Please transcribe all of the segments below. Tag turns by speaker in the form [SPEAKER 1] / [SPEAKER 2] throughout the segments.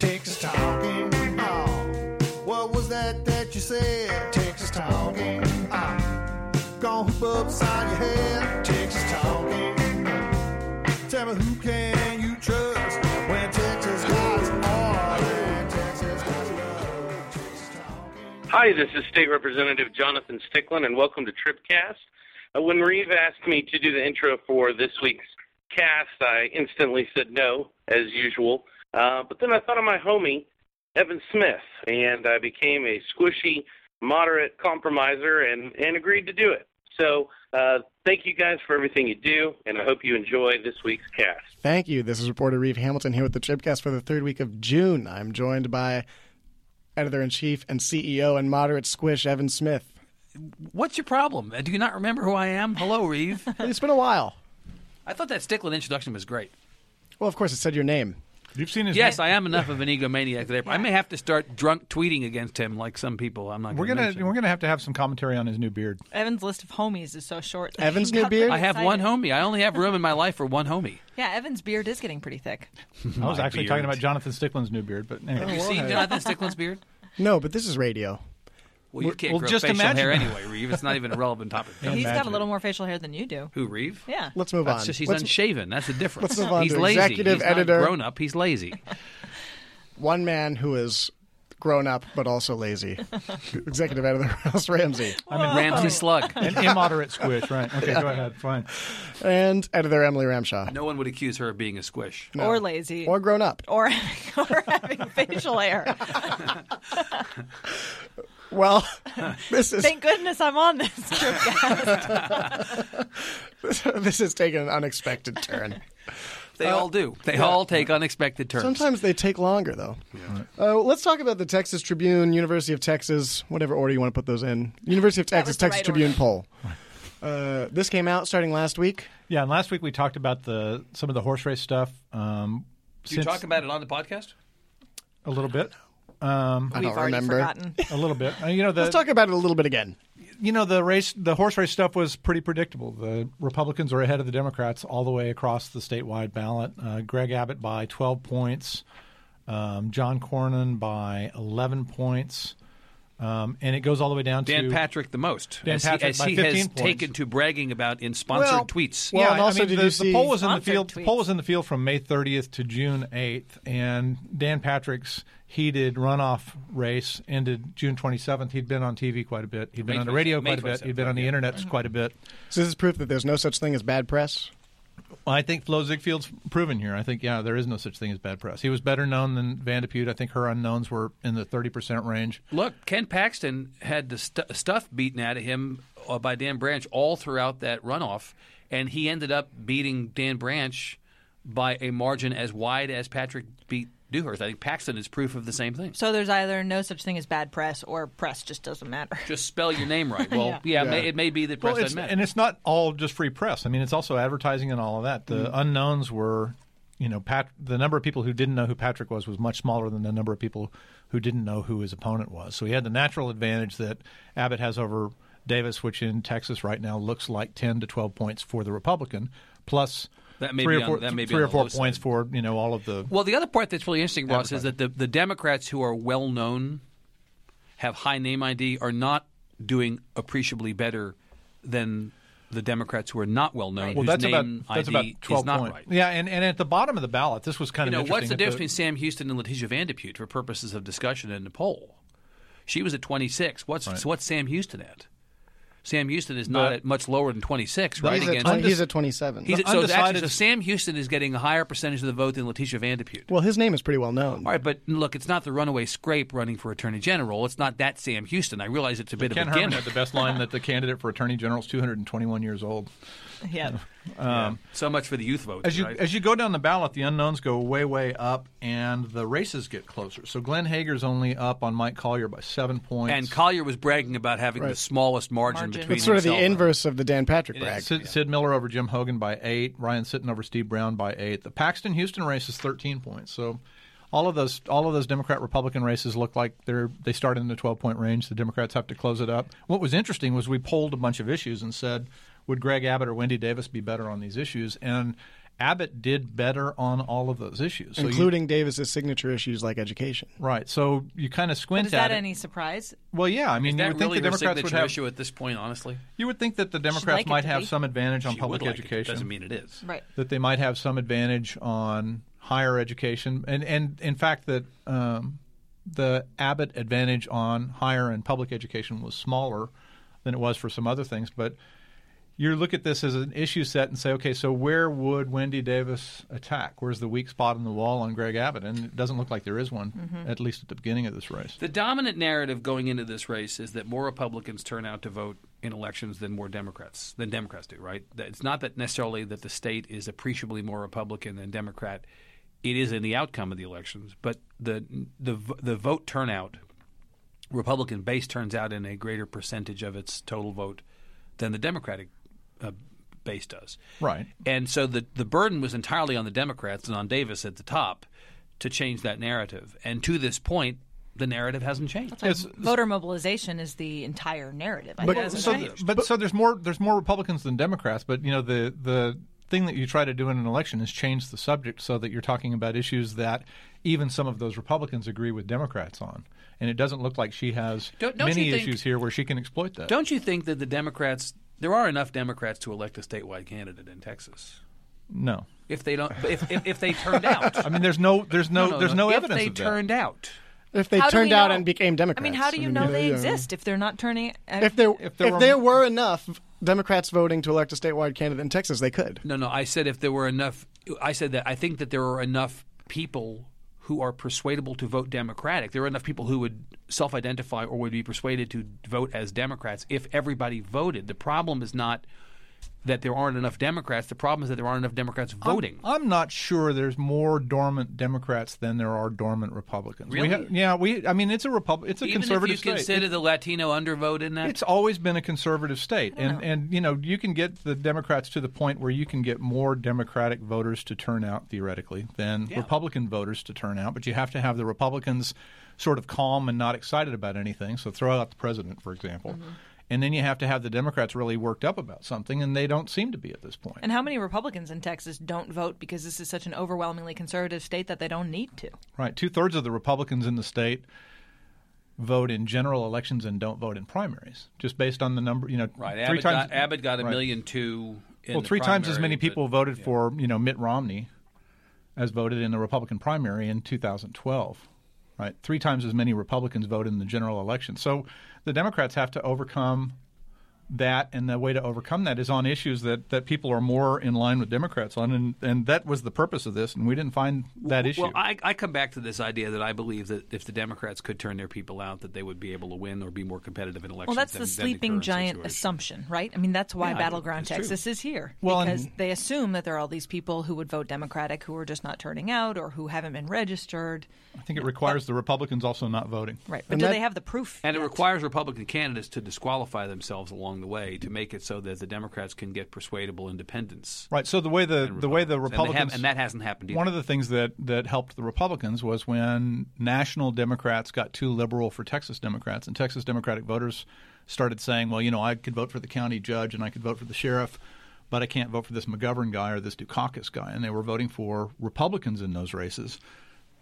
[SPEAKER 1] Texas talking. Oh, what was that that you said? Texas talking. Oh, gonna hoop upside your head. Texas talking. Tell me who can you trust when Texas guys are Texas guys love Texas talking.
[SPEAKER 2] Hi, this is State Representative Jonathan Stickland, and welcome to TribCast. Uh, when Reeve asked me to do the intro for this week's cast, I instantly said no, as usual. Uh, but then I thought of my homie, Evan Smith, and I became a squishy, moderate compromiser and, and agreed to do it. So uh, thank you guys for everything you do, and I hope you enjoy this week's cast.
[SPEAKER 3] Thank you. This is reporter Reeve Hamilton here with the TribCast for the third week of June. I'm joined by editor in chief and CEO and moderate squish Evan Smith.
[SPEAKER 4] What's your problem? Uh, Do you not remember who I am? Hello, Reeve.
[SPEAKER 3] It's been a while.
[SPEAKER 4] I thought that Stickland introduction was great.
[SPEAKER 3] Well, of course, it said your name.
[SPEAKER 5] You've seen his.
[SPEAKER 4] Yes, I am enough of an egomaniac there. I may have to start drunk tweeting against him like some people. I'm not.
[SPEAKER 5] We're
[SPEAKER 4] gonna.
[SPEAKER 5] gonna
[SPEAKER 4] mention.
[SPEAKER 5] we're gonna have to have some commentary on his new beard.
[SPEAKER 6] Evan's list of homies is so short.
[SPEAKER 3] Evan's new beard?
[SPEAKER 4] I have one homie. I only have room in my life for one homie.
[SPEAKER 6] Yeah, Evan's beard is getting pretty thick.
[SPEAKER 5] I was actually
[SPEAKER 4] beard.
[SPEAKER 5] talking about Jonathan Stickland's new beard, but anyway.
[SPEAKER 4] You oh, see Jonathan Stickland's beard?
[SPEAKER 3] No, but this is radio.
[SPEAKER 4] Well, you can't
[SPEAKER 5] well,
[SPEAKER 4] grow
[SPEAKER 5] just
[SPEAKER 4] facial
[SPEAKER 5] imagine
[SPEAKER 4] hair anyway, Reeve. It's not even a relevant topic.
[SPEAKER 5] Yeah.
[SPEAKER 6] He's got a little more facial hair than you do.
[SPEAKER 4] Who, Reeve?
[SPEAKER 6] Yeah.
[SPEAKER 3] Let's move
[SPEAKER 4] That's
[SPEAKER 3] on.
[SPEAKER 4] just he's
[SPEAKER 3] Let's-
[SPEAKER 4] unshaven. That's the difference.
[SPEAKER 3] Let's move on
[SPEAKER 4] he's
[SPEAKER 3] to
[SPEAKER 4] lazy.
[SPEAKER 3] executive
[SPEAKER 4] he's
[SPEAKER 3] editor.
[SPEAKER 4] Not grown up. He's lazy.
[SPEAKER 3] one man who is grown up but also lazy. Executive editor Ross Ramsey I'm in
[SPEAKER 4] Ramsey Slug.
[SPEAKER 5] An immoderate squish, right? Okay, go ahead. Fine.
[SPEAKER 3] and editor Emily Ramshaw.
[SPEAKER 4] No one would accuse her of being a squish.
[SPEAKER 6] Or lazy.
[SPEAKER 3] Or grown up.
[SPEAKER 6] or, or having facial hair.
[SPEAKER 3] Well, this is
[SPEAKER 6] Thank goodness I'm on this trip, guys.
[SPEAKER 3] this has taken an unexpected turn.
[SPEAKER 4] They all do. They all take unexpected turns.
[SPEAKER 3] Sometimes they take longer, though. Uh, let's talk about the Texas Tribune, University of Texas, whatever order you want to put those in. University of Texas, Texas
[SPEAKER 6] right
[SPEAKER 3] Tribune
[SPEAKER 6] order.
[SPEAKER 3] poll. Uh, this came out starting last week.
[SPEAKER 5] Yeah, and last week we talked about the some of the horse race stuff. Um,
[SPEAKER 4] Do you
[SPEAKER 5] since-
[SPEAKER 4] talk about it on the podcast?
[SPEAKER 5] a little bit. Um,
[SPEAKER 3] I
[SPEAKER 6] We've
[SPEAKER 3] don't
[SPEAKER 6] already
[SPEAKER 3] remember.
[SPEAKER 6] forgotten.
[SPEAKER 5] a little bit. Uh, you know the
[SPEAKER 3] Let's talk about it a little bit again.
[SPEAKER 5] you know the race the horse race stuff was pretty predictable. The Republicans were ahead of the Democrats all the way across the statewide ballot. Uh, Greg Abbott by 12 points, um, John Cornyn by 11 points, um, and it goes all the way down to
[SPEAKER 4] Dan
[SPEAKER 5] to
[SPEAKER 4] Patrick the most,
[SPEAKER 5] Dan
[SPEAKER 4] as
[SPEAKER 5] Patrick
[SPEAKER 4] he, as
[SPEAKER 5] by
[SPEAKER 4] he
[SPEAKER 5] 15
[SPEAKER 4] has
[SPEAKER 5] points.
[SPEAKER 4] taken to bragging about in sponsored
[SPEAKER 5] Well,
[SPEAKER 4] tweets.
[SPEAKER 3] Well,
[SPEAKER 5] yeah,
[SPEAKER 3] and also
[SPEAKER 5] I mean,
[SPEAKER 3] did
[SPEAKER 5] the,
[SPEAKER 3] you
[SPEAKER 5] the
[SPEAKER 3] see-
[SPEAKER 5] poll was in the
[SPEAKER 6] Sponsored
[SPEAKER 5] field. The
[SPEAKER 6] tweets.
[SPEAKER 5] poll was in the field from May 30th to June 8th, and Dan Patrick's heated runoff race ended June 27th. He'd been on TV quite a bit. He'd been
[SPEAKER 4] May
[SPEAKER 5] on the
[SPEAKER 4] 27th,
[SPEAKER 5] radio
[SPEAKER 4] May
[SPEAKER 5] quite a bit. He'd been on the internet quite a bit.
[SPEAKER 3] So this is proof that there's no such thing as bad press.
[SPEAKER 5] Well, I think Flo Ziegfeld's proven here. I think yeah, there is no such thing as bad press. He was better known than Van de I think her unknowns were in the 30% range.
[SPEAKER 4] Look, Ken Paxton had the stu stuff beaten out of him uh, by Dan Branch all throughout that runoff, and he ended up beating Dan Branch by a margin as wide as Patrick beat Dewhurst. I think Paxton is proof of the same thing.
[SPEAKER 6] So there's either no such thing as bad press or press just doesn't matter.
[SPEAKER 4] Just spell your name right. Well, yeah,
[SPEAKER 6] Yeah.
[SPEAKER 4] May, it may be that press
[SPEAKER 5] Well,
[SPEAKER 4] doesn't matter.
[SPEAKER 5] and it's not all just free press. I mean, it's also advertising and all of that. The mm-hmm. unknowns were, you know, Pat. The number of people who didn't know who Patrick was was much smaller than the number of people who didn't know who his opponent was. So he had the natural advantage that Abbott has over Davis, which in Texas right now looks like ten to twelve points for the Republican, plus
[SPEAKER 4] That may
[SPEAKER 5] three
[SPEAKER 4] be
[SPEAKER 5] or
[SPEAKER 4] on-
[SPEAKER 5] four,
[SPEAKER 4] that may be
[SPEAKER 5] three
[SPEAKER 4] on
[SPEAKER 5] or four points
[SPEAKER 4] side.
[SPEAKER 5] for you know all of the.
[SPEAKER 4] Well, the other part that's really interesting, Ross, is that the, the Democrats who are well known, have high name ID, are not doing appreciably better than the Democrats who are not well known.
[SPEAKER 5] well,
[SPEAKER 4] whose
[SPEAKER 5] that's about that's
[SPEAKER 4] ID
[SPEAKER 5] about twelve
[SPEAKER 4] is not
[SPEAKER 5] points.
[SPEAKER 4] right.
[SPEAKER 5] Yeah, and, and at the bottom of the ballot, this was kind
[SPEAKER 4] You
[SPEAKER 5] of
[SPEAKER 4] know, what's the difference
[SPEAKER 5] that
[SPEAKER 4] between Sam Houston and Letitia Van de Putte for purposes of discussion in the poll? She was at 26. What's so what's Sam Houston at? Sam Houston is not at much lower than 26, right?
[SPEAKER 3] He's at,
[SPEAKER 4] Against
[SPEAKER 3] 20, he's at 27.
[SPEAKER 4] he's at, so, actually,
[SPEAKER 5] undecided-
[SPEAKER 4] so Sam Houston is getting a higher percentage of the vote than Letitia Van de Putte.
[SPEAKER 3] well, his name is pretty well known.
[SPEAKER 4] All right, but look, it's not the runaway scrape running for attorney general. It's not that Sam Houston. I realize it's a bit
[SPEAKER 5] Ken
[SPEAKER 4] of a
[SPEAKER 5] Herman
[SPEAKER 4] gimmick.
[SPEAKER 5] had the best line that the candidate for attorney general is 221 years old.
[SPEAKER 6] Yeah.
[SPEAKER 4] Um, so much for the youth vote.
[SPEAKER 5] As you
[SPEAKER 4] right?
[SPEAKER 5] as you go down the ballot, the unknowns go way way up, and the races get closer. So Glenn Hegar's only up on Mike Collier by seven points.
[SPEAKER 4] and Collier was bragging about having the smallest margin,
[SPEAKER 6] Margin.
[SPEAKER 4] between
[SPEAKER 3] It's sort of the inverse of the Dan Patrick
[SPEAKER 4] It
[SPEAKER 3] brag.
[SPEAKER 4] is.
[SPEAKER 5] Sid, Sid Miller over Jim Hogan by eight. Ryan Sitton over Steve Brown by eight. The Paxton Houston race is 13 points. So all of those all of those Democrat Republican races look like they're they start in the 12 point range. The Democrats have to close it up. What was interesting was we polled a bunch of issues and said, would Greg Abbott or Wendy Davis be better on these issues? And Abbott did better on all of those issues, So you-
[SPEAKER 3] including Davis's signature issues like education.
[SPEAKER 5] right. So you kind of
[SPEAKER 6] But
[SPEAKER 5] squint
[SPEAKER 6] is
[SPEAKER 5] at
[SPEAKER 6] that
[SPEAKER 5] it.
[SPEAKER 6] any surprise?
[SPEAKER 5] well, yeah. I mean, you
[SPEAKER 4] that
[SPEAKER 5] would think
[SPEAKER 4] really
[SPEAKER 5] the Democrats would have.
[SPEAKER 4] issue at this point? Honestly,
[SPEAKER 5] You would think that the Democrats
[SPEAKER 6] like
[SPEAKER 5] might have
[SPEAKER 6] be.
[SPEAKER 5] some advantage on
[SPEAKER 4] She
[SPEAKER 5] public
[SPEAKER 4] would like it.
[SPEAKER 5] education.
[SPEAKER 4] Doesn't mean it is.
[SPEAKER 6] Right.
[SPEAKER 5] that they might have some advantage on higher education, and and in fact that um, the Abbott advantage on higher and public education was smaller than it was for some other things. But you look at this as an issue set and say, okay, so where would Wendy Davis attack? Where's the weak spot in the wall on Greg Abbott? And it doesn't look like there is one, mm-hmm. at least at the beginning of this race.
[SPEAKER 4] The dominant narrative going into this race is that more Republicans turn out to vote in elections than more Democrats than Democrats do. Right? It's not that necessarily that the state is appreciably more Republican than Democrat. It is in the outcome of the elections, but the the the vote turnout, Republican base turns out in a greater percentage of its total vote than the Democratic uh, base does.
[SPEAKER 5] Right.
[SPEAKER 4] And so the the burden was entirely on the Democrats and on Davis at the top to change that narrative. And to this point, the narrative hasn't changed.
[SPEAKER 5] It's-
[SPEAKER 6] Voter mobilization is the entire narrative. I
[SPEAKER 3] But-
[SPEAKER 6] think it
[SPEAKER 5] so,
[SPEAKER 6] changed.
[SPEAKER 5] but so there's more there's more Republicans than Democrats, but you know the the thing that you try to do in an election is change the subject so that you're talking about issues that even some of those Republicans agree with Democrats on, and it doesn't look like she has
[SPEAKER 4] Don't- don't
[SPEAKER 5] many
[SPEAKER 4] think-
[SPEAKER 5] issues here where she can exploit that.
[SPEAKER 4] Don't you think that the Democrats there are enough Democrats to elect a statewide candidate in Texas?
[SPEAKER 5] No,
[SPEAKER 4] If they don't if if, if they turned out.
[SPEAKER 5] I mean there's no there's no, there's no,
[SPEAKER 4] if
[SPEAKER 5] evidence
[SPEAKER 4] they
[SPEAKER 5] of that.
[SPEAKER 4] turned out.
[SPEAKER 3] If they
[SPEAKER 6] How do
[SPEAKER 3] turned
[SPEAKER 6] we
[SPEAKER 3] out
[SPEAKER 6] know?
[SPEAKER 3] and became Democrats.
[SPEAKER 6] I mean, how do you
[SPEAKER 3] mean,
[SPEAKER 6] know they
[SPEAKER 3] yeah.
[SPEAKER 6] exist if they're not turning?
[SPEAKER 3] If there,
[SPEAKER 5] If
[SPEAKER 3] if
[SPEAKER 5] there
[SPEAKER 3] there,
[SPEAKER 5] were-
[SPEAKER 3] were, enough Democrats voting to elect a statewide candidate in Texas, they could.
[SPEAKER 4] No, no. I said if there were enough. I said that I think that there are enough people who are persuadable to vote Democratic. There are enough people who would self-identify or would be persuaded to vote as Democrats if everybody voted. The problem is not that there aren't enough Democrats. The problem is that there aren't enough Democrats voting.
[SPEAKER 5] I'm not sure there's more dormant Democrats than there are dormant Republicans. We
[SPEAKER 4] Really?
[SPEAKER 5] ha- yeah, we. I mean, it's a Repub- It's a
[SPEAKER 4] Even if
[SPEAKER 5] conservative
[SPEAKER 4] you
[SPEAKER 5] state.
[SPEAKER 4] consider the Latino undervote in that.
[SPEAKER 5] It's always been a conservative state, and and you know you can get the Democrats to the point where you can get more Democratic voters to turn out theoretically than
[SPEAKER 4] Yeah.
[SPEAKER 5] Republican voters to turn out, but you have to have the Republicans sort of calm and not excited about anything. So throw out the president, for example, mm-hmm. And then you have to have the Democrats really worked up about something, and they don't seem to be at this point.
[SPEAKER 6] And how many Republicans in Texas don't vote because this is such an overwhelmingly conservative state that they don't need to?
[SPEAKER 5] Right, two thirds of the Republicans in the state vote in general elections and don't vote in primaries, just based on the number. You know,
[SPEAKER 4] right.
[SPEAKER 5] three
[SPEAKER 4] Abbott,
[SPEAKER 5] times
[SPEAKER 4] got, Abbott got a
[SPEAKER 5] right.
[SPEAKER 4] million two. In
[SPEAKER 5] well,
[SPEAKER 4] the
[SPEAKER 5] three times as
[SPEAKER 4] primary,
[SPEAKER 5] many
[SPEAKER 4] but-
[SPEAKER 5] people voted for you know Mitt Romney as voted in the Republican primary in 2012. Right, three times as many Republicans voted in the general election. So the Democrats have to overcome that, and the way to overcome that is on issues that, that people are more in line with Democrats on, and, and that was the purpose of this, and we didn't find that issue.
[SPEAKER 4] Well, I, I come back to this idea that I believe that if the Democrats could turn their people out, that they would be able to win or be more competitive in elections.
[SPEAKER 6] Well, that's
[SPEAKER 4] than,
[SPEAKER 6] the sleeping
[SPEAKER 4] current
[SPEAKER 6] giant
[SPEAKER 4] situation.
[SPEAKER 6] assumption, right? I mean, that's why
[SPEAKER 4] Yeah,
[SPEAKER 6] battleground
[SPEAKER 4] that's true.
[SPEAKER 6] Texas is here
[SPEAKER 5] Well, and-
[SPEAKER 6] because they assume that there are all these people who would vote Democratic who are just not turning out or who haven't been registered,
[SPEAKER 5] I think it requires the Republicans also not voting.
[SPEAKER 6] right? But
[SPEAKER 3] And
[SPEAKER 6] do
[SPEAKER 3] that-
[SPEAKER 6] they have the proof?
[SPEAKER 4] And it requires Republican candidates to disqualify themselves along the way to make it so that the Democrats can get persuadable independents.
[SPEAKER 5] Right. So the way the the way the
[SPEAKER 4] And, have-
[SPEAKER 5] Republicans
[SPEAKER 4] and that hasn't happened either.
[SPEAKER 5] One of the things that, that helped the Republicans was when national Democrats got too liberal for Texas Democrats, and Texas Democratic voters started saying, well, you know, I could vote for the county judge and I could vote for the sheriff, but I can't vote for this McGovern guy or this Dukakis guy. And they were voting for Republicans in those races.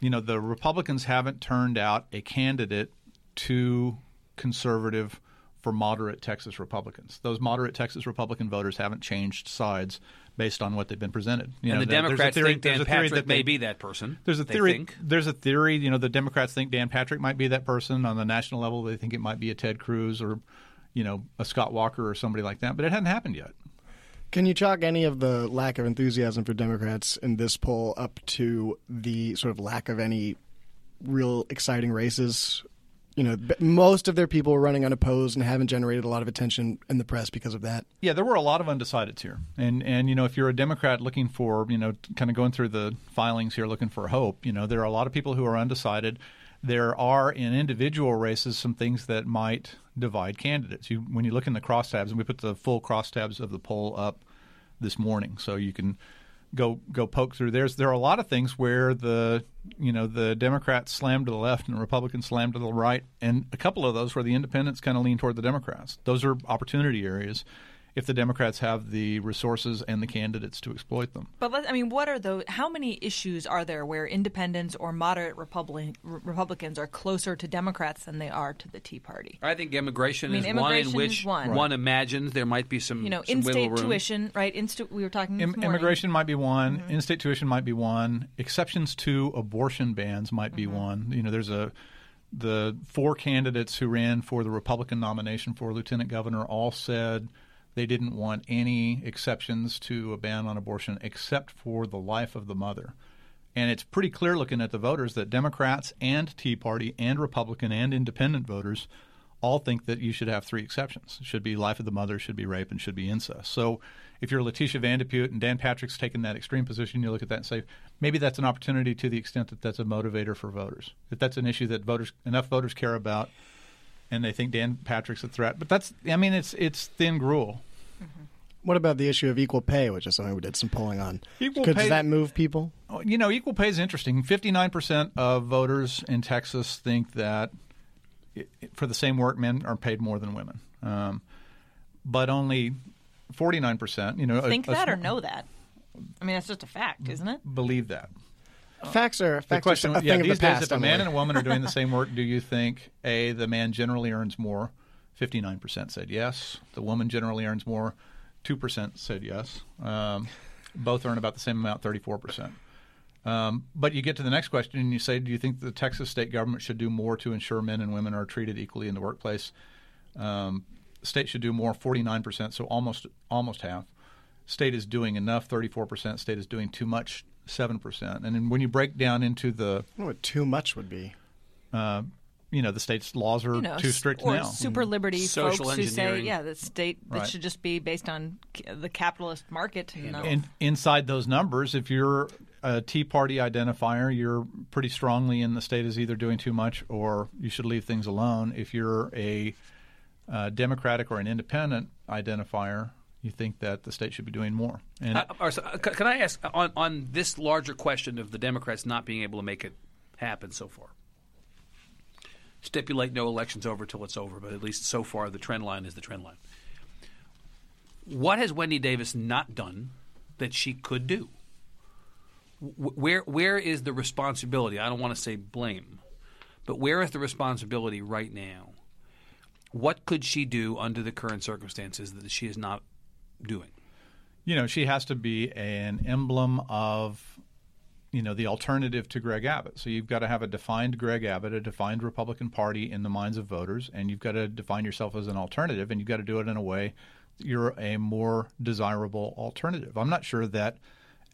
[SPEAKER 5] You know, the Republicans haven't turned out a candidate too conservative for moderate Texas Republicans. Those moderate Texas Republican voters haven't changed sides based on what they've been presented. You
[SPEAKER 4] and
[SPEAKER 5] know,
[SPEAKER 4] the
[SPEAKER 5] there- there's a
[SPEAKER 4] Democrats
[SPEAKER 5] theory-
[SPEAKER 4] think Dan Patrick
[SPEAKER 5] that
[SPEAKER 4] may be that person.
[SPEAKER 5] there's a
[SPEAKER 4] they
[SPEAKER 5] theory.
[SPEAKER 4] think.
[SPEAKER 5] There's a theory. You know, the Democrats think Dan Patrick might be that person. On the national level, they think it might be a Ted Cruz or, you know, a Scott Walker or somebody like that. But it hasn't happened yet.
[SPEAKER 3] Can you chalk any of the lack of enthusiasm for Democrats in this poll up to the sort of lack of any real exciting races? You know, most of their people were running unopposed and haven't generated a lot of attention in the press because of that.
[SPEAKER 5] Yeah, there were a lot of undecideds here, and and you know, if you're a Democrat looking for, you know, kind of going through the filings here looking for hope, you know, there are a lot of people who are undecided. There are in individual races some things that might divide candidates. You when you look in the crosstabs, and we put the full crosstabs of the poll up this morning, so you can go go poke through. There's there are a lot of things where the you know the Democrats slammed to the left and the Republicans slammed to the right, and a couple of those where the independents kind of lean toward the Democrats. Those are opportunity areas, if the Democrats have the resources and the candidates to exploit them.
[SPEAKER 6] But let, I mean, what are those? How many issues are there where independents or moderate Republic, Republicans are closer to Democrats than they are to the Tea Party?
[SPEAKER 4] I think immigration
[SPEAKER 6] I mean,
[SPEAKER 4] is one in which
[SPEAKER 6] is one.
[SPEAKER 4] imagines there might be some
[SPEAKER 6] You know,
[SPEAKER 4] some
[SPEAKER 6] in-state
[SPEAKER 4] room.
[SPEAKER 6] tuition, right? Insta- we were talking this
[SPEAKER 5] Im- immigration might be one.
[SPEAKER 6] Mm-hmm.
[SPEAKER 5] In-state tuition might be one. Exceptions to abortion bans might be
[SPEAKER 6] Mm-hmm.
[SPEAKER 5] one. You know, there's a the four candidates who ran for the Republican nomination for lieutenant governor all said they didn't want any exceptions to a ban on abortion except for the life of the mother. And it's pretty clear looking at the voters that Democrats and Tea Party and Republican and independent voters all think that you should have three exceptions. It should be life of the mother, should be rape, and should be incest. So if you're Letitia Van de Putte and Dan Patrick's taken that extreme position, you look at that and say, maybe that's an opportunity to the extent that that's a motivator for voters. If that's an issue that voters enough voters care about and they think Dan Patrick's a threat. But that's I mean it's it's thin gruel.
[SPEAKER 3] What about the issue of equal pay, which is something we did some polling on?
[SPEAKER 5] Equal
[SPEAKER 3] Could,
[SPEAKER 5] pay-
[SPEAKER 3] Does that move people?
[SPEAKER 5] Oh, You know, equal pay is interesting. 59% of voters in Texas think that i- for the same work, men are paid more than women. Um, but only 49%, you know,
[SPEAKER 6] Think
[SPEAKER 5] a
[SPEAKER 6] that or know that? I mean, that's just a fact, isn't it?
[SPEAKER 5] believe that.
[SPEAKER 3] Facts are
[SPEAKER 5] The
[SPEAKER 3] facts
[SPEAKER 5] question,
[SPEAKER 3] are a
[SPEAKER 5] yeah,
[SPEAKER 3] thing
[SPEAKER 5] these
[SPEAKER 3] of the
[SPEAKER 5] days,
[SPEAKER 3] past.
[SPEAKER 5] if a man
[SPEAKER 3] Emily.
[SPEAKER 5] and a woman are doing the same work, do you think a the man generally earns more? Fifty-nine percent said yes. The woman generally earns more. Two percent said yes. Um, both earn about the same amount, thirty-four percent. Um, but you get to the next question and you say, do you think the Texas state government should do more to ensure men and women are treated equally in the workplace? Um, state should do more, forty-nine percent, so almost almost half. State is doing enough, thirty-four percent. State is doing too much, seven percent. And then when you break down into the
[SPEAKER 3] I don't know what too much would be.
[SPEAKER 5] uh, you know, the state's laws are
[SPEAKER 6] You know,
[SPEAKER 5] too
[SPEAKER 6] s-
[SPEAKER 5] strict
[SPEAKER 6] or
[SPEAKER 5] now.
[SPEAKER 6] super liberty
[SPEAKER 4] Social
[SPEAKER 6] folks who say, yeah, the state that
[SPEAKER 5] Right.
[SPEAKER 6] should just be based on the capitalist market. You know,
[SPEAKER 5] In, inside those numbers, if you're a Tea Party identifier, you're pretty strongly in the state is either doing too much or you should leave things alone. If you're a uh, Democratic or an independent identifier, you think that the state should be doing more. And
[SPEAKER 4] Uh, or so- uh, c- can I ask on on this larger question of the Democrats not being able to make it happen so far? Stipulate no elections over till it's over, but at least so far the trend line is the trend line. What has Wendy Davis not done that she could do? Where where is the responsibility? I don't want to say blame, but where is the responsibility right now? What could she do under the current circumstances that she is not doing?
[SPEAKER 5] you know, she has to be an emblem of, you know, the alternative to Greg Abbott. So you've got to have a defined Greg Abbott, a defined Republican Party in the minds of voters, and you've got to define yourself as an alternative, and you've got to do it in a way you're a more desirable alternative. I'm not sure that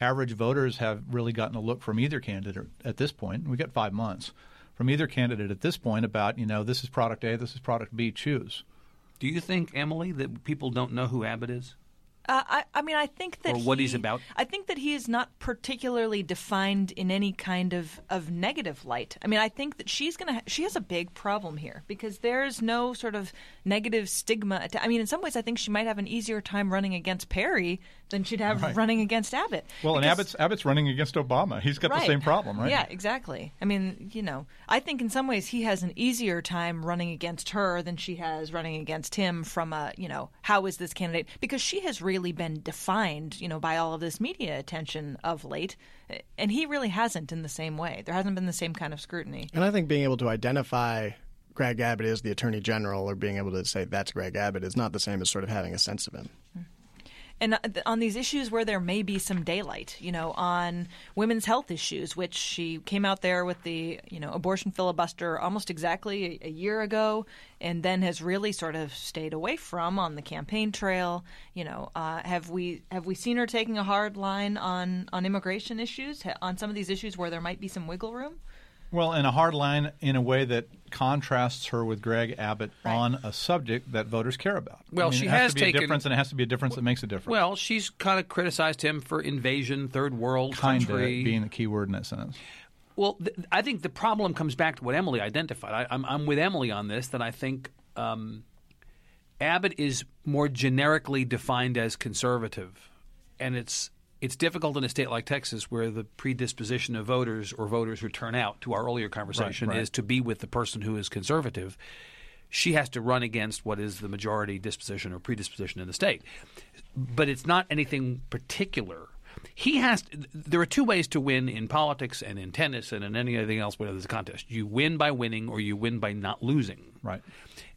[SPEAKER 5] average voters have really gotten a look from either candidate at this point. We've got five months from either candidate at this point about, you know, this is product A, this is product B, choose.
[SPEAKER 4] Do you think, Emily, that people don't know who Abbott is?
[SPEAKER 6] Uh, I, I mean, I think that
[SPEAKER 4] Or what
[SPEAKER 6] he-
[SPEAKER 4] he's about?
[SPEAKER 6] I think that he is not particularly defined in any kind of, of negative light. I mean, I think that she's gonna ha- she has a big problem here because there's no sort of negative stigma. I mean, in some ways, I think she might have an easier time running against Perry than she'd have
[SPEAKER 5] Right.
[SPEAKER 6] running against Abbott.
[SPEAKER 5] Well, and Abbott's Abbott's running against Obama. He's got the same problem, right?
[SPEAKER 6] Yeah, exactly. I mean, you know, I think in some ways he has an easier time running against her than she has running against him from a, you know, how is this candidate? Because she has really been defined, you know, by all of this media attention of late, and he really hasn't in the same way. There hasn't been the same kind of scrutiny.
[SPEAKER 3] And I think being able to identify Greg Abbott as the Attorney General or being able to say that's Greg Abbott is not the same as sort of having a sense of him. Hmm.
[SPEAKER 6] And uh, on these issues where there may be some daylight, you know, on women's health issues, which she came out there with the, you know, abortion filibuster almost exactly a, a year ago, and then has really sort of stayed away from on the campaign trail. You know, uh, have we have we seen her taking a hard line on on immigration issues, on some of these issues where there might be some wiggle room?
[SPEAKER 5] Well, in a hard line, in a way that contrasts her with Greg Abbott
[SPEAKER 6] Right.
[SPEAKER 5] on a subject that voters care about.
[SPEAKER 4] Well,
[SPEAKER 5] I mean,
[SPEAKER 4] she
[SPEAKER 5] has,
[SPEAKER 4] has
[SPEAKER 5] to be
[SPEAKER 4] taken-
[SPEAKER 5] a difference, and it has to be a difference that makes a difference.
[SPEAKER 4] Well, she's kind of criticized him for invasion, third world
[SPEAKER 5] kind of being the key word in that sentence.
[SPEAKER 4] Well, th- I think the problem comes back to what Emily identified. I, I'm, I'm with Emily on this. That I think um, Abbott is more generically defined as conservative, and it's it's difficult in a state like Texas where the predisposition of voters or voters who turn out to our earlier conversation
[SPEAKER 5] Right, right.
[SPEAKER 4] is to be with the person who is conservative. she has to run against what is the majority disposition or predisposition in the state. But it's not anything particular. He has. to, There are two ways to win in politics and in tennis and in anything else. Whether there's a contest, you win by winning or you win by not losing.
[SPEAKER 5] Right.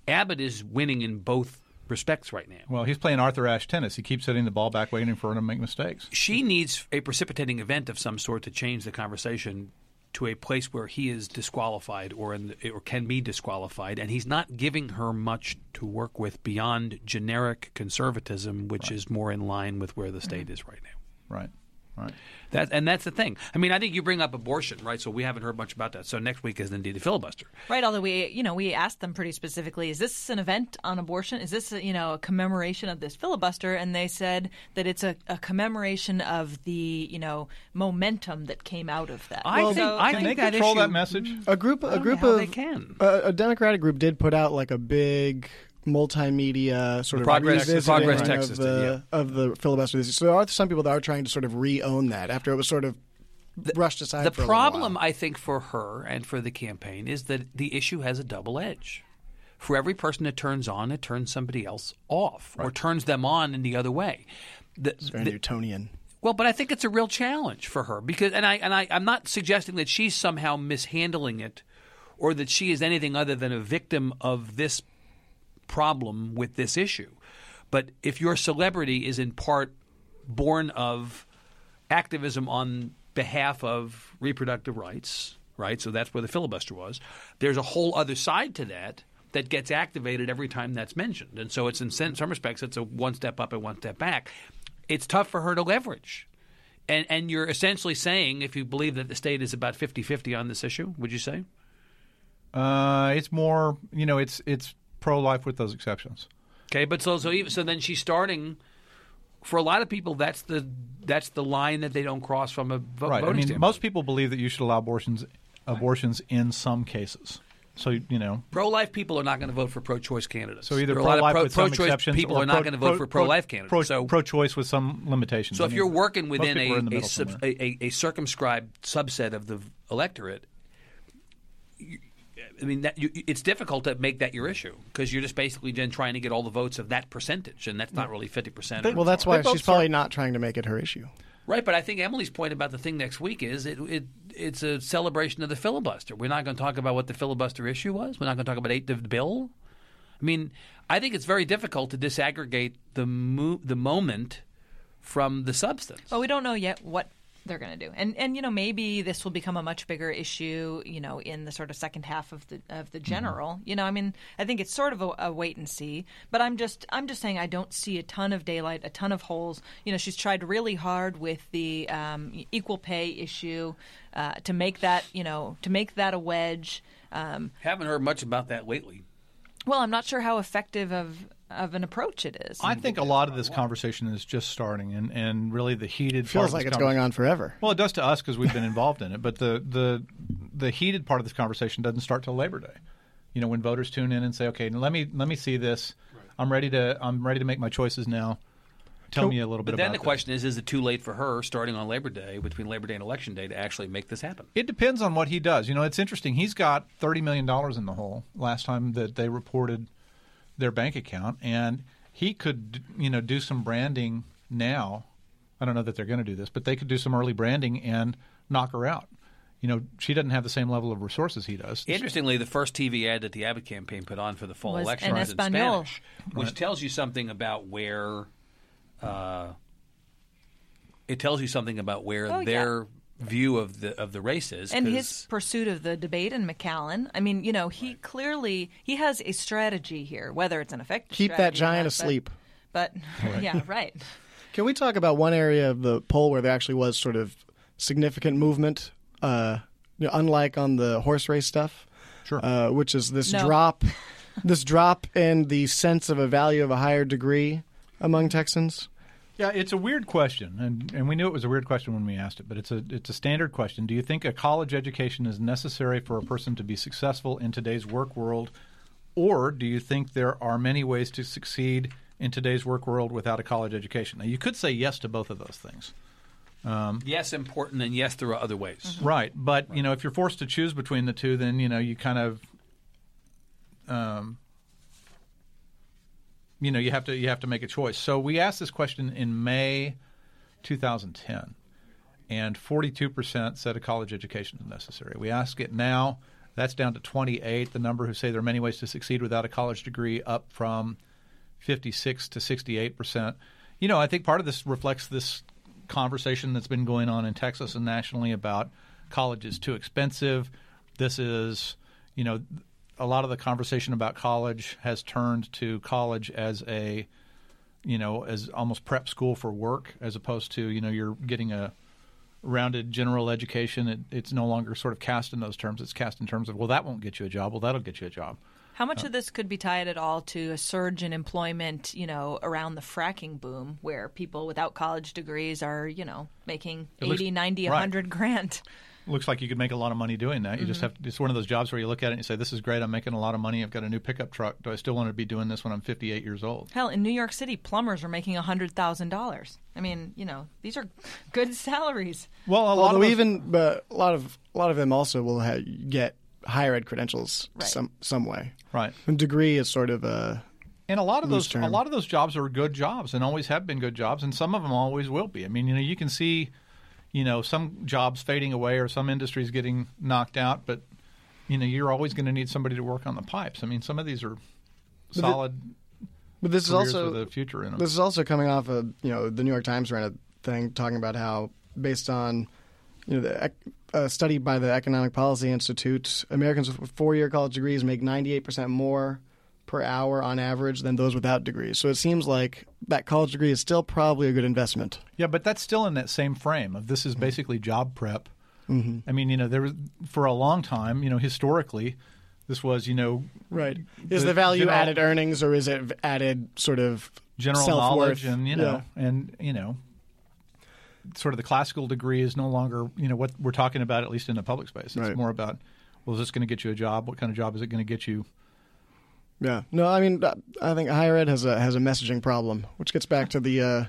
[SPEAKER 4] Abbott is winning in both respects right now.
[SPEAKER 5] Well, he's playing Arthur Ashe tennis. He keeps hitting the ball back, waiting for him to make mistakes.
[SPEAKER 4] she needs a precipitating event of some sort to change the conversation to a place where he is disqualified or in the, or can be disqualified, and he's not giving her much to work with beyond generic conservatism, which is more in line with where the state mm-hmm. is right now.
[SPEAKER 5] Right. Right.
[SPEAKER 4] That and that's the thing. I mean, I think you bring up abortion, right? So we haven't heard much about that. So next week is indeed the filibuster.
[SPEAKER 6] Right. Although we, you know, we asked them pretty specifically, is this an event on abortion? Is this, a, you know, a commemoration of this filibuster? And they said that it's a, a commemoration of the, you know, momentum that came out of that.
[SPEAKER 4] I
[SPEAKER 6] So-
[SPEAKER 4] think I
[SPEAKER 5] Can
[SPEAKER 4] think
[SPEAKER 5] they
[SPEAKER 4] that
[SPEAKER 5] control
[SPEAKER 4] issue,
[SPEAKER 5] that message?
[SPEAKER 3] A group,
[SPEAKER 4] I
[SPEAKER 3] a
[SPEAKER 4] don't
[SPEAKER 3] group of
[SPEAKER 4] they can.
[SPEAKER 3] A, a Democratic group did put out like a big multimedia sort
[SPEAKER 4] The
[SPEAKER 3] of
[SPEAKER 4] Progress- the
[SPEAKER 3] revisiting
[SPEAKER 4] Progress
[SPEAKER 3] of
[SPEAKER 4] text system,
[SPEAKER 3] the of the filibuster. So there are some people that are trying to sort of re-own that after it was sort of brushed aside.
[SPEAKER 4] The
[SPEAKER 3] for a
[SPEAKER 4] problem,
[SPEAKER 3] while.
[SPEAKER 4] I think, for her and for the campaign is that the issue has a double edge. For every person it turns on, it turns somebody else off or turns them on in the other way. The,
[SPEAKER 3] it's very
[SPEAKER 4] the-
[SPEAKER 3] Newtonian.
[SPEAKER 4] well, but I think it's a real challenge for her because, and I and I, I'm not suggesting that she's somehow mishandling it, or that she is anything other than a victim of this problem with this issue. But if your celebrity is in part born of activism on behalf of reproductive rights, right? So that's where the filibuster was. There's a whole other side to that that gets activated every time that's mentioned. And so it's in some respects it's a one step up and one step back. It's tough for her to leverage. And and you're essentially saying if you believe that the state is about 50-50 on this issue, would you say?
[SPEAKER 5] Uh, it's more, you know, it's it's pro life with those exceptions.
[SPEAKER 4] Okay, but so so even so then she's starting for a lot of people that's the that's the line that they don't cross from a vo-
[SPEAKER 5] right. I mean,
[SPEAKER 4] standpoint.
[SPEAKER 5] most people believe that you should allow abortions abortions in some cases. So you know,
[SPEAKER 4] Pro-life people are not going to vote for pro-choice candidates.
[SPEAKER 5] so either
[SPEAKER 4] There are a lot of
[SPEAKER 5] pro-life
[SPEAKER 4] pro-
[SPEAKER 5] with some
[SPEAKER 4] pro-choice
[SPEAKER 5] exceptions,
[SPEAKER 4] people are not
[SPEAKER 5] pro-
[SPEAKER 4] going to vote for
[SPEAKER 5] pro-
[SPEAKER 4] pro-life candidates.
[SPEAKER 5] Pro,
[SPEAKER 4] so,
[SPEAKER 5] pro-choice with some limitations.
[SPEAKER 4] so
[SPEAKER 5] I
[SPEAKER 4] if
[SPEAKER 5] mean,
[SPEAKER 4] you're working within
[SPEAKER 5] people are in the
[SPEAKER 4] a, a, a, a, circumscribed subset of the electorate, I mean, that, you, it's difficult to make that your issue because you're just basically then trying to get all the votes of that percentage, and that's not mm. really fifty percent.
[SPEAKER 3] Well, that's why she's probably not trying to make it her issue.
[SPEAKER 4] Right, but I think Emily's point about the thing next week is it, it it's a celebration of the filibuster. We're not going to talk about what the filibuster issue was. We're not going to talk about eight the bill. I mean, I think it's very difficult to disaggregate the mo- the moment from the substance.
[SPEAKER 6] But we don't know yet what they're going to do. And and you know maybe this will become a much bigger issue, you know, in the sort of second half of the of the general. You know, I mean, I think it's sort of a, a wait and see, but I'm just I'm just saying I don't see a ton of daylight, a ton of holes. You know, she's tried really hard with the um, equal pay issue uh, to make that, you know, to make that a wedge. Um,
[SPEAKER 4] Haven't heard much about that lately.
[SPEAKER 6] well, I'm not sure how effective of of an approach it is.
[SPEAKER 5] I think a lot of this conversation is just starting, and, and really the heated part
[SPEAKER 3] Feels
[SPEAKER 5] of
[SPEAKER 3] like
[SPEAKER 5] this
[SPEAKER 3] it's going on forever.
[SPEAKER 5] Well, it does to us because we've been involved in it, but the, the the heated part of this conversation doesn't start till Labor Day. You know, when voters tune in and say, "Okay, let me let me see this. I'm ready to I'm ready to make my choices now." Tell me a little bit
[SPEAKER 4] But then
[SPEAKER 5] about
[SPEAKER 4] the
[SPEAKER 5] this.
[SPEAKER 4] question is: Is it too late for her, starting on Labor Day, between Labor Day and Election Day, to actually make this happen?
[SPEAKER 5] It depends on what he does. You know, it's interesting. He's got thirty million dollars in the hole. Last time that they reported their bank account, and he could, you know, do some branding now. I don't know that they're going to do this, but they could do some early branding and knock her out. You know, she doesn't have the same level of resources he does.
[SPEAKER 4] Interestingly, the first TV ad that the Abbott campaign put on for the fall
[SPEAKER 6] Was
[SPEAKER 4] election was in Spanish, which tells you something about where. Uh, it tells you something about where
[SPEAKER 6] Oh, yeah.
[SPEAKER 4] Their view of the of the races
[SPEAKER 6] and his pursuit of the debate in McAllen. I mean, you know, he clearly he has a strategy here, whether it's an effective
[SPEAKER 3] Keep that
[SPEAKER 6] strategy or
[SPEAKER 3] giant
[SPEAKER 6] not,
[SPEAKER 3] asleep.
[SPEAKER 6] But, but yeah, right.
[SPEAKER 3] Can we talk about one area of the poll where there actually was sort of significant movement, uh, you know, unlike on the horse race stuff?
[SPEAKER 5] Sure.
[SPEAKER 3] Uh, which is this
[SPEAKER 6] No.
[SPEAKER 3] drop, this drop in the sense of a value of a higher degree among Texans.
[SPEAKER 5] Yeah, it's a weird question, and, and we knew it was a weird question when we asked it. But it's a it's a standard question. Do you think a college education is necessary for a person to be successful in today's work world, or do you think there are many ways to succeed in today's work world without a college education? Now, you could say yes to both of those things,
[SPEAKER 4] yes, important, and yes, there are other ways.
[SPEAKER 5] right? But you know, if you're forced to choose between the two, then you know you kind of um, you know, you have to you have to make a choice. So we asked this question in May 2010, and 42% said a college education is necessary. We ask it now. That's down to 28. The number who say there are many ways to succeed without a college degree up from 56 to 68 percent. You know, I think part of this reflects this conversation that's been going on in Texas and nationally about college is too expensive. This is, you know, a lot of the conversation about college has turned to college as a, you know, as almost prep school for work, as opposed to, you know, you're getting a rounded general education. It, it's no longer sort of cast in those terms. It's cast in terms of, well, that won't get you a job. Well, that'll get you a job.
[SPEAKER 6] How much uh, of this could be tied at all to a surge in employment, you know, around the fracking boom where people without college degrees are, you know, making
[SPEAKER 5] It looks-
[SPEAKER 6] 80, 90,
[SPEAKER 5] right.
[SPEAKER 6] 100 grand?
[SPEAKER 5] Looks like you could make a lot of money doing that. You just mm-hmm. have to, it's one of those jobs where you look at it and you say, "This is great. I'm making a lot of money. I've got a new pickup truck. Do I still want to be doing this when I'm 58 years old?"
[SPEAKER 6] Hell, in New York City, plumbers are making $100,000. I mean, you know, these are good salaries.
[SPEAKER 5] Well, a lot
[SPEAKER 3] Although
[SPEAKER 5] of those-
[SPEAKER 3] even but a lot of a lot of them also will ha- get higher ed credentials
[SPEAKER 6] Right.
[SPEAKER 3] some some way.
[SPEAKER 5] right.
[SPEAKER 3] And degree is sort of a
[SPEAKER 5] And a lot of those
[SPEAKER 3] term.
[SPEAKER 5] a lot of those jobs are good jobs and always have been good jobs, and some of them always will be. I mean, you know, you can see, you know, some jobs fading away or some industries getting knocked out, but you know, you're always going to need somebody to work on the pipes. I mean, some of these are
[SPEAKER 3] the-
[SPEAKER 5] solid
[SPEAKER 3] but this is also
[SPEAKER 5] a future in them.
[SPEAKER 3] This is also coming off of you know the New York Times ran a thing talking about how based on you know the a study by the Economic Policy Institute, Americans with four-year college degrees make 98 percent more per hour on average than those without degrees. So it seems like that college degree is still probably a good investment.
[SPEAKER 5] Yeah, but that's still in that same frame of this is basically job prep. Mm-hmm. I mean, you know, there was for a long time, you know, historically, this was, you know,
[SPEAKER 3] Right. Is
[SPEAKER 5] The
[SPEAKER 3] the, value
[SPEAKER 5] general-
[SPEAKER 3] added earnings or is it added sort of
[SPEAKER 5] general
[SPEAKER 3] self-worth?
[SPEAKER 5] knowledge and you know and you know sort of the classical degree is no longer you know what we're talking about at least in the public space it's
[SPEAKER 3] Right.
[SPEAKER 5] more about well is this going to get you a job what kind of job is it going to get you
[SPEAKER 3] Yeah. No, I mean, I think higher ed has a has a messaging problem, which gets back to the uh,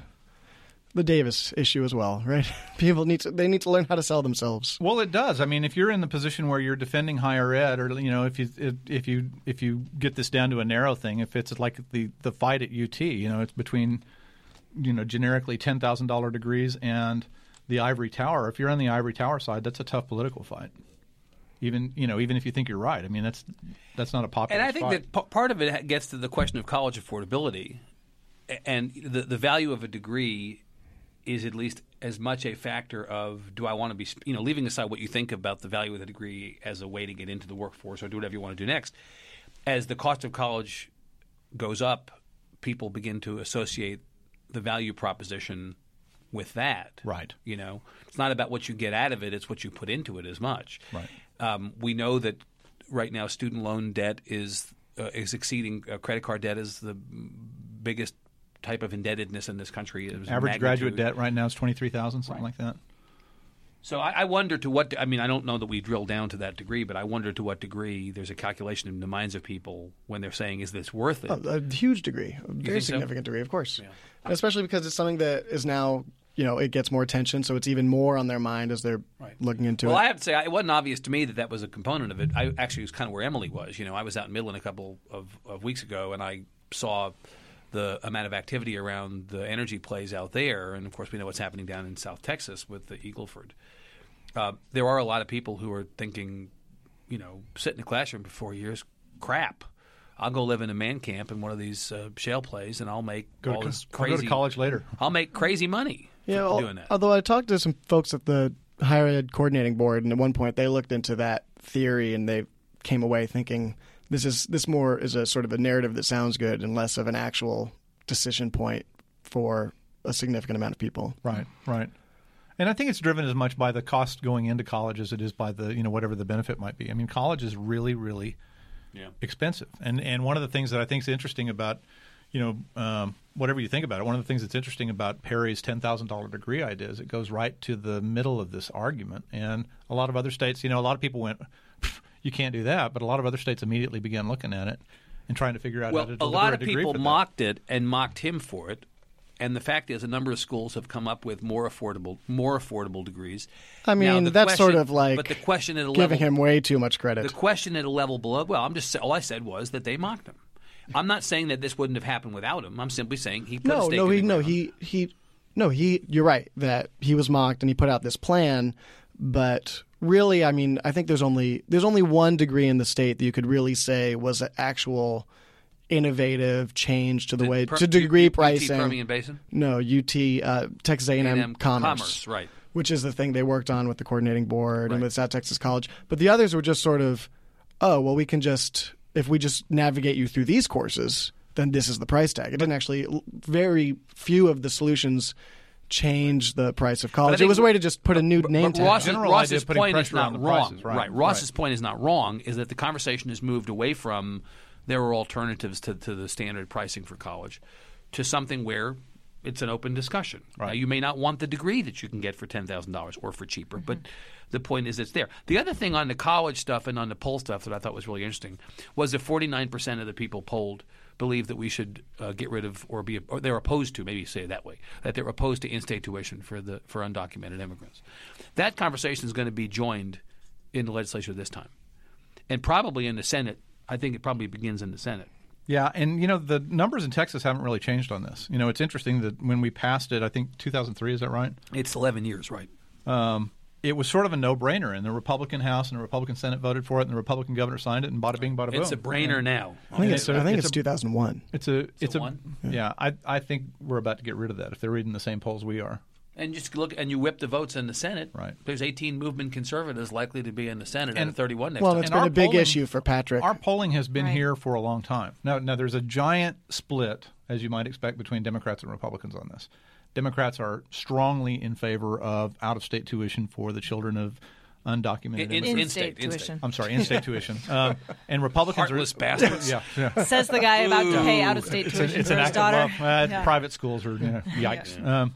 [SPEAKER 3] the Davis issue as well, right? People need to they need to learn how to sell themselves.
[SPEAKER 5] well it does i mean if you're in the position where you're defending higher ed or you know if you if, if you if you get this down to a narrow thing if it's like the the fight at ut you know it's between you know generically $10000 degrees and the ivory tower if you're on the ivory tower side that's a tough political fight even you know even if you think you're right i mean that's that's not a popular
[SPEAKER 4] And I think
[SPEAKER 5] fight.
[SPEAKER 4] that p- part of it gets to the question of college affordability, and the the value of a degree is at least as much a factor of do I want to be you know leaving aside what you think about the value of the degree as a way to get into the workforce or do whatever you want to do next, as the cost of college goes up, people begin to associate the value proposition with that.
[SPEAKER 5] Right.
[SPEAKER 4] You know, it's not about what you get out of it; it's what you put into it as much.
[SPEAKER 5] Right.
[SPEAKER 4] Um, we know that right now student loan debt is uh, is exceeding uh, credit card debt is the biggest type of indebtedness in this country. It was
[SPEAKER 5] average graduate debt right now is 23000 something like that
[SPEAKER 4] So I, I wonder to what I mean. I don't know that we drill down to that degree, but I wonder to what degree there's a calculation in the minds of people when they're saying, "Is this worth it?"
[SPEAKER 3] A, a huge degree, a very
[SPEAKER 4] think so?
[SPEAKER 3] significant degree, of course. And especially because it's something that is now you know it gets more attention, so it's even more on their mind as they're looking into
[SPEAKER 4] Well,
[SPEAKER 3] it.
[SPEAKER 4] Well, I have to say, it wasn't obvious to me that that was a component of it. I actually was kind of where Emily was. You know, I was out in Midland a couple of, of weeks ago, and I saw the amount of activity around the energy plays out there, and of course, we know what's happening down in South Texas with the Eagle Ford. Uh, there are a lot of people who are thinking, you know, sit in a classroom for four years, crap. I'll go live in a man camp in one of these uh, shale plays, and I'll make
[SPEAKER 5] go,
[SPEAKER 4] all
[SPEAKER 5] to,
[SPEAKER 4] this
[SPEAKER 5] co- I'll
[SPEAKER 4] crazy.
[SPEAKER 5] go to college later
[SPEAKER 4] I'll make crazy money for
[SPEAKER 3] yeah, al-
[SPEAKER 4] doing that.
[SPEAKER 3] although I talked to some folks at the higher ed coordinating board, and at one point they looked into that theory, and they came away thinking this is this more is a sort of a narrative that sounds good and less of an actual decision point for a significant amount of people.
[SPEAKER 5] Right, right. And I think it's driven as much by the cost going into college as it is by the you know whatever the benefit might be. I mean, college is really, really
[SPEAKER 4] Yeah.
[SPEAKER 5] expensive. And and one of the things that I think is interesting about you know um, whatever you think about it, one of the things that's interesting about Perry's ten thousand dollar degree idea is it goes right to the middle of this argument. And a lot of other states, you know, a lot of people went, you can't do that, but a lot of other states immediately began looking at it and trying to figure out
[SPEAKER 4] Well,
[SPEAKER 5] how to
[SPEAKER 4] a lot of
[SPEAKER 5] degree
[SPEAKER 4] people mocked it and mocked him for it. And the fact is, a number of schools have come up with more affordable, more affordable degrees.
[SPEAKER 3] I mean,
[SPEAKER 4] the
[SPEAKER 3] that's sort of like
[SPEAKER 4] but the question at a
[SPEAKER 3] giving
[SPEAKER 4] level,
[SPEAKER 3] him way too much credit.
[SPEAKER 4] the question at a level below. Well, I'm just all I said was that they mocked him. I'm not saying that this wouldn't have happened without him. I'm simply saying he put
[SPEAKER 3] no, no, he,
[SPEAKER 4] the
[SPEAKER 3] no, he, he, no, he. You're right that he was mocked and he put out this plan, but really, I mean, I think there's only there's only one degree in the state that you could really say was an actual innovative change to the way
[SPEAKER 4] Per-
[SPEAKER 3] to degree
[SPEAKER 4] UT
[SPEAKER 3] pricing.
[SPEAKER 4] Permian Basin,
[SPEAKER 3] No, UT uh, Texas A&M,
[SPEAKER 4] A&M
[SPEAKER 3] Commerce,
[SPEAKER 4] right?
[SPEAKER 3] which is the thing they worked on with the coordinating board and with South Texas College. But the others were just sort of, oh, well, we can just if we just navigate you through these courses, then this is the price tag. It didn't actually. Very few of the solutions change the price of college. It was a way to just put a new name
[SPEAKER 4] But
[SPEAKER 3] tag.
[SPEAKER 4] Ross's,
[SPEAKER 5] General
[SPEAKER 4] point is not wrong.
[SPEAKER 5] prices, right,
[SPEAKER 4] Ross's
[SPEAKER 5] right.
[SPEAKER 4] point is not wrong. Is that the conversation has moved away from there are alternatives to, to the standard pricing for college to something where it's an open discussion. Now,
[SPEAKER 5] Right.
[SPEAKER 4] you may not want the degree that you can get for ten thousand dollars or for cheaper, but the point is it's there. The other thing on the college stuff and on the poll stuff that I thought was really interesting was that forty nine percent of the people polled believe that we should uh, get rid of or be or they're opposed to maybe say it that way that they're opposed to in-state tuition for the for undocumented immigrants. That conversation is going to be joined in the legislature this time, and probably in the Senate. I think it probably begins in the Senate.
[SPEAKER 5] Yeah, and you know the numbers in Texas haven't really changed on this. You know, it's interesting that when we passed it, I think 2003 is that right?
[SPEAKER 4] It's eleven years, right?
[SPEAKER 5] Um, it was sort of a no-brainer, and the Republican House and the Republican Senate voted for it, and the Republican governor signed it, and bada bing, bada boom.
[SPEAKER 4] It's a brainer now.
[SPEAKER 3] I think it's,
[SPEAKER 5] so
[SPEAKER 3] I think
[SPEAKER 5] it's
[SPEAKER 3] it's,
[SPEAKER 5] a-
[SPEAKER 3] 2001.
[SPEAKER 5] It's a it's a,
[SPEAKER 4] one?
[SPEAKER 5] yeah. I I think we're about to get rid of that if they're reading the same polls we are.
[SPEAKER 4] And just look, and you whip the votes in the Senate.
[SPEAKER 5] Right.
[SPEAKER 4] There's 18 movement conservatives likely to be in the Senate
[SPEAKER 5] And-
[SPEAKER 4] and 31 next
[SPEAKER 3] Well,
[SPEAKER 4] time.
[SPEAKER 3] it's
[SPEAKER 5] And
[SPEAKER 3] been a big
[SPEAKER 5] polling-
[SPEAKER 3] issue for Patrick.
[SPEAKER 5] Our polling has been
[SPEAKER 6] Right.
[SPEAKER 5] here for a long time. Now, now there's a giant split, as you might expect, between Democrats and Republicans on this. Democrats are strongly in favor of out-of-state tuition for the children of undocumented
[SPEAKER 4] In- in-
[SPEAKER 5] immigrants.
[SPEAKER 6] In-state
[SPEAKER 4] in-state,
[SPEAKER 6] tuition.
[SPEAKER 5] I'm sorry, in-state tuition. Um, and Republicans
[SPEAKER 4] Heartless
[SPEAKER 5] are
[SPEAKER 4] bastards.
[SPEAKER 5] Yeah, yeah.
[SPEAKER 6] Says the guy about to pay out of state
[SPEAKER 5] It's,
[SPEAKER 6] tuition
[SPEAKER 5] an, it's
[SPEAKER 6] for
[SPEAKER 5] an
[SPEAKER 6] his
[SPEAKER 5] act
[SPEAKER 6] daughter.
[SPEAKER 5] of love. Uh,
[SPEAKER 6] Yeah.
[SPEAKER 5] Private schools are, you know, yikes. Um,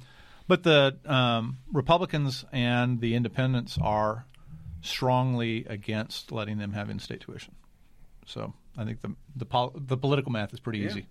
[SPEAKER 5] but the um, Republicans and the Independents are strongly against letting them have in-state tuition. So I think the the, pol- the political math is pretty easy.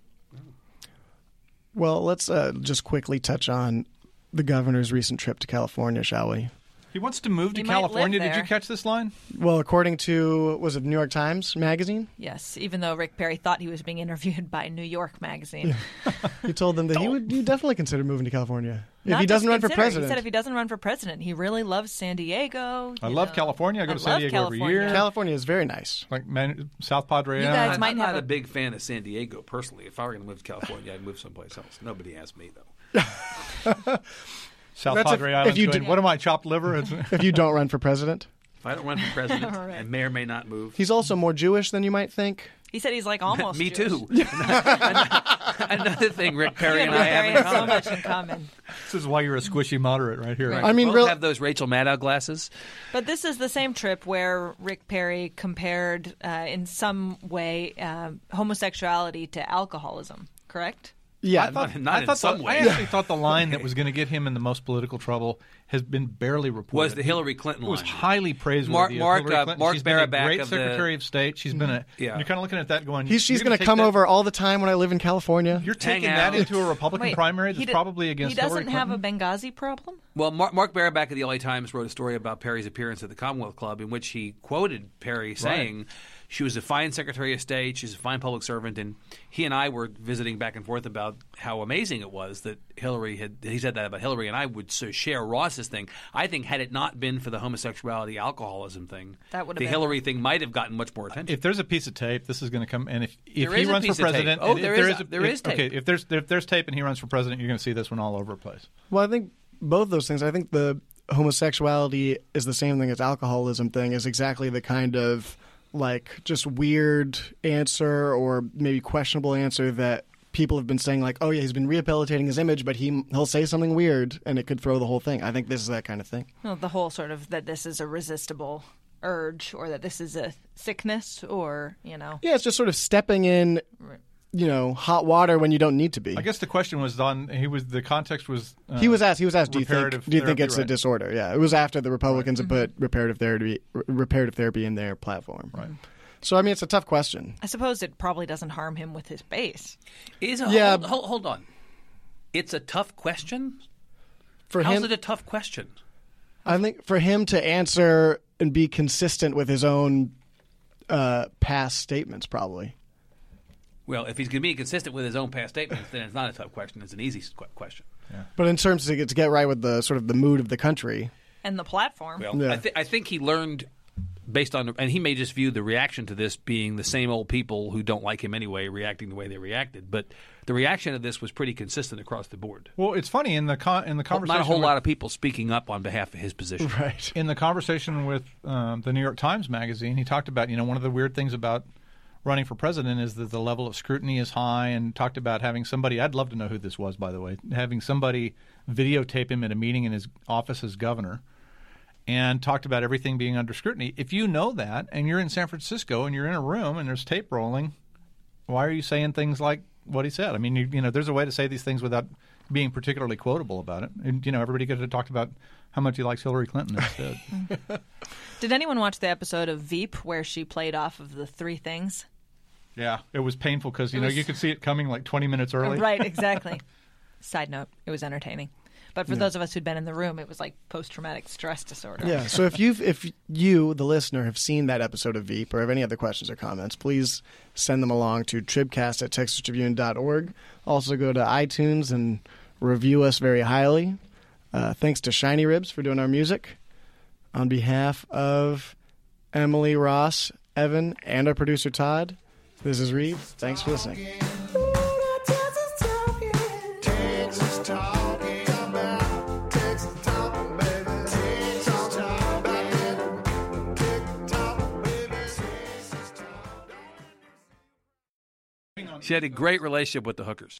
[SPEAKER 3] well, let's uh, just quickly touch on the governor's recent trip to California, shall we?
[SPEAKER 5] He wants to move to
[SPEAKER 6] He might live
[SPEAKER 5] California. Did you
[SPEAKER 6] there.
[SPEAKER 5] catch this line?
[SPEAKER 3] Well, according to was it New York Times magazine,
[SPEAKER 6] Yes, even though Rick Perry thought he was being interviewed by New York Magazine.
[SPEAKER 3] he told them that he would he definitely consider moving to California if
[SPEAKER 6] Not
[SPEAKER 3] he doesn't
[SPEAKER 6] just
[SPEAKER 3] run for
[SPEAKER 6] consider,
[SPEAKER 3] president.
[SPEAKER 6] He said if he doesn't run for president, he really loves San Diego.
[SPEAKER 5] I
[SPEAKER 6] you
[SPEAKER 5] love
[SPEAKER 6] know.
[SPEAKER 5] California. I go
[SPEAKER 6] I
[SPEAKER 5] to San
[SPEAKER 6] love
[SPEAKER 5] Diego every year.
[SPEAKER 3] California is very nice.
[SPEAKER 5] Like Man- South Padre
[SPEAKER 6] You
[SPEAKER 5] Island.
[SPEAKER 6] guys
[SPEAKER 4] I'm
[SPEAKER 6] might
[SPEAKER 4] not a
[SPEAKER 6] a-
[SPEAKER 4] big fan of San Diego personally. If I were going to move to California, I'd move someplace else. Nobody asked me though.
[SPEAKER 5] South
[SPEAKER 3] That's if-
[SPEAKER 5] Padre
[SPEAKER 3] if
[SPEAKER 5] Island.
[SPEAKER 3] you
[SPEAKER 5] going,
[SPEAKER 3] did-
[SPEAKER 5] what am I, chopped liver?
[SPEAKER 3] If you don't run for president,
[SPEAKER 4] If I don't run for president
[SPEAKER 6] Right.
[SPEAKER 4] and may or may not move,
[SPEAKER 3] he's also more Jewish than you might think.
[SPEAKER 6] He said he's like almost.
[SPEAKER 4] me
[SPEAKER 6] Jewish.
[SPEAKER 4] too. Another thing Rick Perry and
[SPEAKER 6] and
[SPEAKER 4] I have
[SPEAKER 6] Perry
[SPEAKER 4] in
[SPEAKER 6] have so much in common.
[SPEAKER 5] this is why you're a squishy moderate right here.
[SPEAKER 6] Right.
[SPEAKER 3] I mean,
[SPEAKER 4] we
[SPEAKER 3] real...
[SPEAKER 4] have those Rachel Maddow glasses.
[SPEAKER 6] But this is the same trip where Rick Perry compared, uh, in some way, uh, homosexuality to alcoholism. Correct?
[SPEAKER 3] Yeah,
[SPEAKER 5] I thought,
[SPEAKER 4] not
[SPEAKER 5] I
[SPEAKER 4] in
[SPEAKER 5] thought
[SPEAKER 4] some
[SPEAKER 5] the,
[SPEAKER 4] way.
[SPEAKER 5] I actually thought the line that was going to get him in the most political trouble has been barely reported.
[SPEAKER 4] Was the Hillary Clinton
[SPEAKER 5] It was highly praiseworthy.
[SPEAKER 4] Mark- Mark,
[SPEAKER 5] Hillary
[SPEAKER 4] uh,
[SPEAKER 5] Clinton.
[SPEAKER 4] Mark
[SPEAKER 5] She's been a
[SPEAKER 4] Barabak
[SPEAKER 5] great
[SPEAKER 4] of the-
[SPEAKER 5] Secretary of State. She's been a.
[SPEAKER 4] Yeah.
[SPEAKER 5] You're kind of looking at that going.
[SPEAKER 3] he's, she's going to come
[SPEAKER 5] that-
[SPEAKER 3] over all the time when I live in California.
[SPEAKER 5] You're taking that into a Republican
[SPEAKER 6] Wait,
[SPEAKER 5] primary
[SPEAKER 6] he
[SPEAKER 5] that's
[SPEAKER 6] d-
[SPEAKER 5] probably against
[SPEAKER 6] He doesn't
[SPEAKER 5] Hillary
[SPEAKER 6] have a Benghazi problem?
[SPEAKER 4] Well, Mark, Mark Barabak of the LA Times wrote a story about Perry's appearance at the Commonwealth Club in which he quoted Perry saying she was a fine Secretary of State, she's a fine public servant, and he and I were visiting back and forth about how amazing it was that Hillary had. He said that about Hillary, and I would so share Ross's thing. I think had it not been for the homosexuality alcoholism thing,
[SPEAKER 6] That would have
[SPEAKER 4] the
[SPEAKER 6] been-
[SPEAKER 4] Hillary thing might have gotten much more attention.
[SPEAKER 5] If there's a piece of tape, this is going to come. And if, if
[SPEAKER 4] There
[SPEAKER 5] he runs for president,
[SPEAKER 4] Oh,
[SPEAKER 5] and if
[SPEAKER 4] there
[SPEAKER 5] there
[SPEAKER 4] is-
[SPEAKER 5] is, a,
[SPEAKER 4] there
[SPEAKER 5] if-
[SPEAKER 4] is tape.
[SPEAKER 5] Okay, if there's if there's tape and he runs for president, you're going to see this one all over the place.
[SPEAKER 3] Well, I think both those things. I think the homosexuality is the same thing as alcoholism thing is exactly the kind of like just weird answer or maybe questionable answer that people have been saying like, "Oh yeah, he's been rehabilitating his image, but he he'll say something weird and it could throw the whole thing." I think this is that kind of thing.
[SPEAKER 6] Well, the whole sort of that this is a resistible urge or that this is a sickness or, you know.
[SPEAKER 3] Yeah, it's just sort of stepping in, you know, hot water when you don't need to be.
[SPEAKER 5] I guess the question was on. He was the context was. Uh,
[SPEAKER 3] He was asked. He was asked, "Do you think?
[SPEAKER 5] reparative
[SPEAKER 3] Do you think
[SPEAKER 5] therapy,
[SPEAKER 3] it's a disorder?" Yeah, it was after the Republicans had put reparative therapy, r- reparative therapy in their platform.
[SPEAKER 5] Right.
[SPEAKER 3] So I mean, it's a tough question.
[SPEAKER 6] I suppose it probably doesn't harm him with his base.
[SPEAKER 4] Is a,
[SPEAKER 3] Yeah.
[SPEAKER 4] hold, hold, hold on. It's a tough question.
[SPEAKER 3] For
[SPEAKER 4] How's
[SPEAKER 3] him,
[SPEAKER 4] it a tough question?
[SPEAKER 3] I think for him to answer and be consistent with his own uh, past statements, probably.
[SPEAKER 4] Well, if he's going to be consistent with his own past statements, then it's not a tough question. It's an easy qu- question.
[SPEAKER 3] But in terms to get, to get right with the sort of the mood of the country,
[SPEAKER 6] And the platform.
[SPEAKER 4] Well,
[SPEAKER 3] Yeah.
[SPEAKER 4] I, th- I think he learned based on, and he may just view the reaction to this being the same old people who don't like him anyway reacting the way they reacted. But the reaction to this was pretty consistent across the board.
[SPEAKER 5] Well, it's funny in the con- in the conversation.
[SPEAKER 4] Not a whole
[SPEAKER 5] with-
[SPEAKER 4] lot of people speaking up on behalf of his position.
[SPEAKER 3] right?
[SPEAKER 5] in the conversation with um, the New York Times magazine, he talked about you know one of the weird things about running for president is that the level of scrutiny is high, and talked about having somebody. I'd love to know who this was, by the way. Having somebody videotape him at a meeting in his office as governor, and talked about everything being under scrutiny. If you know that, and you're in San Francisco, and you're in a room, and there's tape rolling, why are you saying things like what he said? I mean, you, you know, there's a way to say these things without being particularly quotable about it. And you know, everybody could have talked about how much he likes Hillary Clinton instead.
[SPEAKER 6] Did anyone watch the episode of Veep where she played off of the three things?
[SPEAKER 5] Yeah, it was painful because you
[SPEAKER 6] It
[SPEAKER 5] know
[SPEAKER 6] was-
[SPEAKER 5] you could see it coming like 20 minutes early.
[SPEAKER 6] Right, exactly. Side note, it was entertaining. But for those of us who'd been in the room, it was like post traumatic stress disorder.
[SPEAKER 3] Yeah. So if you've if you the listener have seen that episode of Veep or have any other questions or comments, please send them along to tribcast at texastribune.org. Also go to iTunes and review us very highly. Uh, thanks to Shiny Ribs for doing our music. On behalf of Emily Ross, Evan, and our producer Todd, this is Reeve. Thanks for listening.
[SPEAKER 4] She had a great relationship with the hookers.